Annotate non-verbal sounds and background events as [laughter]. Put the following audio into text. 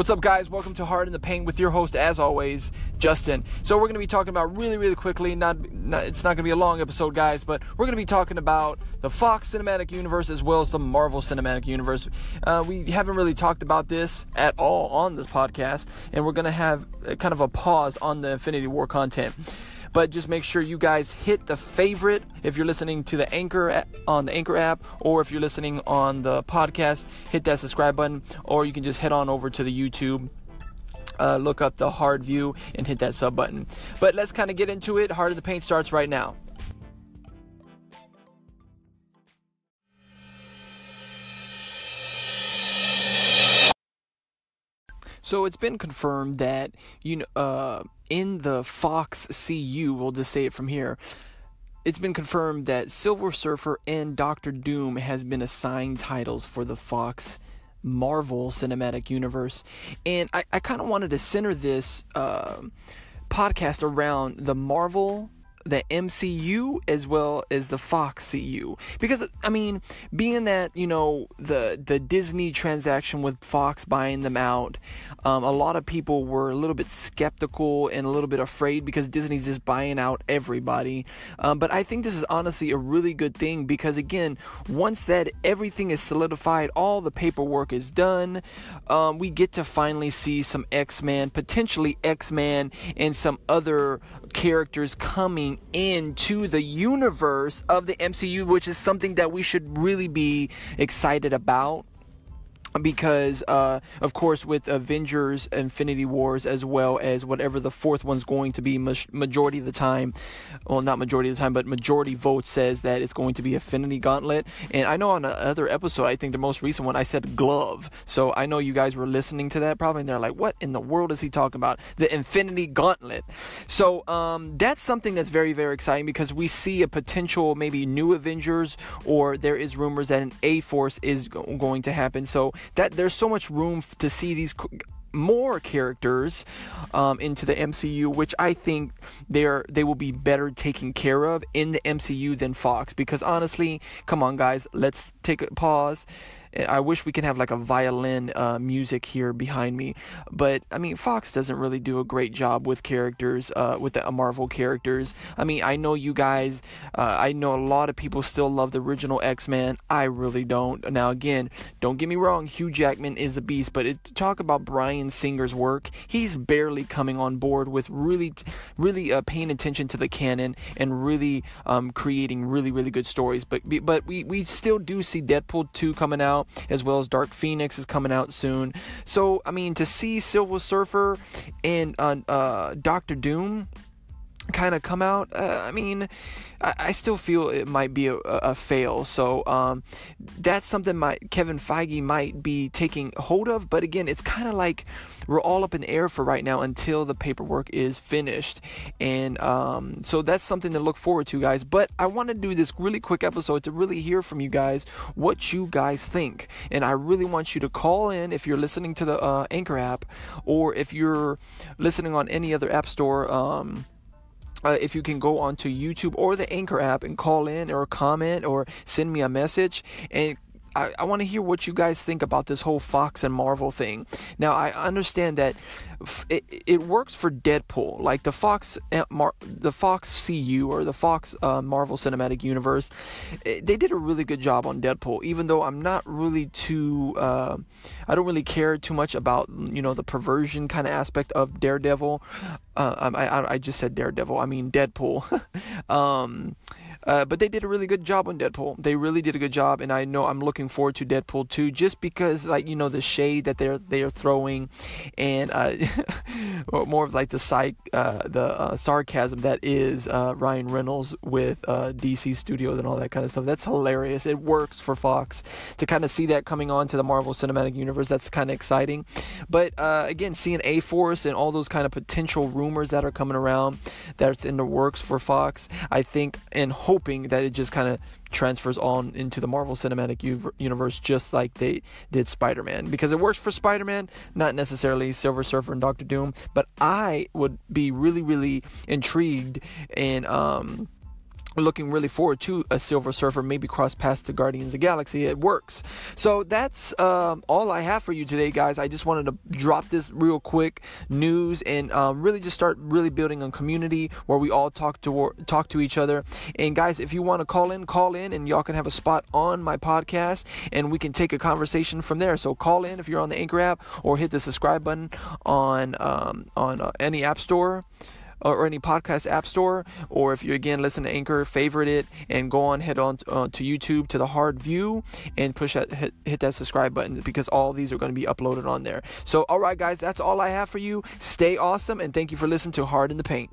What's up, guys? Welcome to Hard in the Paint with your host, as always, Justin. So we're going to be talking about really, really quickly. Not, not it's not going to be a long episode, guys, but we're going to be talking about the Fox Cinematic Universe as well as the Marvel Cinematic Universe. Uh, we haven't really talked about this at all on this podcast, and we're going to have kind of a pause on the Infinity War content but just make sure you guys hit the favorite if you're listening to the anchor on the anchor app or if you're listening on the podcast hit that subscribe button or you can just head on over to the youtube uh, look up the hard view and hit that sub button. But let's kind of get into it. Hard in the Paint starts right now So it's been confirmed that you know uh, in the Fox CU, we'll just say it from here. It's been confirmed that Silver Surfer and Doctor Doom has been assigned titles for the Fox Marvel Cinematic Universe, and I, I kind of wanted to center this uh, podcast around the Marvel the MCU as well as the Fox CU because I mean being that you know the the Disney transaction with Fox buying them out um, a lot of people were a little bit skeptical and a little bit afraid because Disney's just buying out everybody. Um, but I think this is honestly a really good thing because again once that everything is solidified all the paperwork is done um, we get to finally see some X-Men potentially X-Men and some other characters coming into the universe of the MCU, which is something that we should really be excited about because uh, of course with avengers infinity wars as well as whatever the fourth one's going to be majority of the time well not majority of the time but majority vote says that it's going to be infinity gauntlet. And i know on another episode i think the most recent one i said glove. So i know you guys were listening to that probably and they're like what in the world is he talking about? The infinity gauntlet. So um, that's something that's very very exciting because we see a potential maybe new avengers or there is rumors that an a force is going to happen. So that there's so much room to see these more characters um, into the MCU, which I think they're they will be better taken care of in the MCU than Fox. Because honestly, come on, guys, let's take a pause I wish we could have like a violin uh, music here behind me, but I mean Fox doesn't really do a great job with characters, uh, with the Marvel characters. I mean I know you guys, uh, I know a lot of people still love the original X Men. I really don't. Now again, don't get me wrong, Hugh Jackman is a beast, but it, talk about Bryan Singer's work, he's barely coming on board with really, really uh, paying attention to the canon and really um, creating really really good stories. But but we we still do see Deadpool two coming out out, as well as Dark Phoenix is coming out soon. So, I mean, to see Silver Surfer and uh, uh, Doctor Doom kind of come out, uh, I mean, I, I, still feel it might be a, a fail. So um, that's something my Kevin Feige might be taking hold of. But again, it's kind of like we're all up in the air for right now until the paperwork is finished. And um, so that's something to look forward to, guys. But I want to do this really quick episode to really hear from you guys what you guys think. And I really want you to call in if you're listening to the uh, Anchor app or if you're listening on any other app store. Um, uh, if you can go onto YouTube or the Anchor app and call in or comment or send me a message and I, I want to hear what you guys think about this whole Fox and Marvel thing. Now, I understand that it, it works for Deadpool, like the Fox, uh, Mar- the Fox CU or the Fox uh, Marvel Cinematic Universe. It, they did a really good job on Deadpool, even though I'm not really too, uh, I don't really care too much about you know the perversion kind of aspect of Daredevil. Uh, I, I, I just said Daredevil, I mean Deadpool. [laughs] um, uh, but they did a really good job on Deadpool. They really did a good job, and I know I'm looking forward to Deadpool 2 just because, like you know, the shade that they're they are throwing, and uh, [laughs] more of like the psych, uh, the uh, sarcasm that is uh, Ryan Reynolds with DC Studios and all that kind of stuff. That's hilarious. It works for Fox to kind of see that coming on to the Marvel Cinematic Universe. That's kind of exciting. But again, seeing A Force and all those kind of potential rumors that are coming around that's in the works for Fox, I think and hoping that it just kind of transfers on into the Marvel Cinematic U- Universe just like they did Spider Man. Because it works for Spider Man, not necessarily Silver Surfer and Doctor Doom, but I would be really, really intrigued and, um, looking really forward to a Silver Surfer, maybe cross paths to Guardians of the Galaxy. It works. So that's um, all I have for you today, guys. I just wanted to drop this real quick news and um, really just start really building a community where we all talk to talk to each other. And guys, if you want to call in, call in, and y'all can have a spot on my podcast, and we can take a conversation from there. So call in if you're on the Anchor app, or hit the subscribe button on um, on uh, any app store or any podcast app store, or if you again listen to Anchor, favorite it, and go on head on uh, to YouTube to the Hard View and push that hit, hit that subscribe button because all these are going to be uploaded on there. So, all right, guys, that's all I have for you. Stay awesome, and thank you for listening to Hard in the Paint.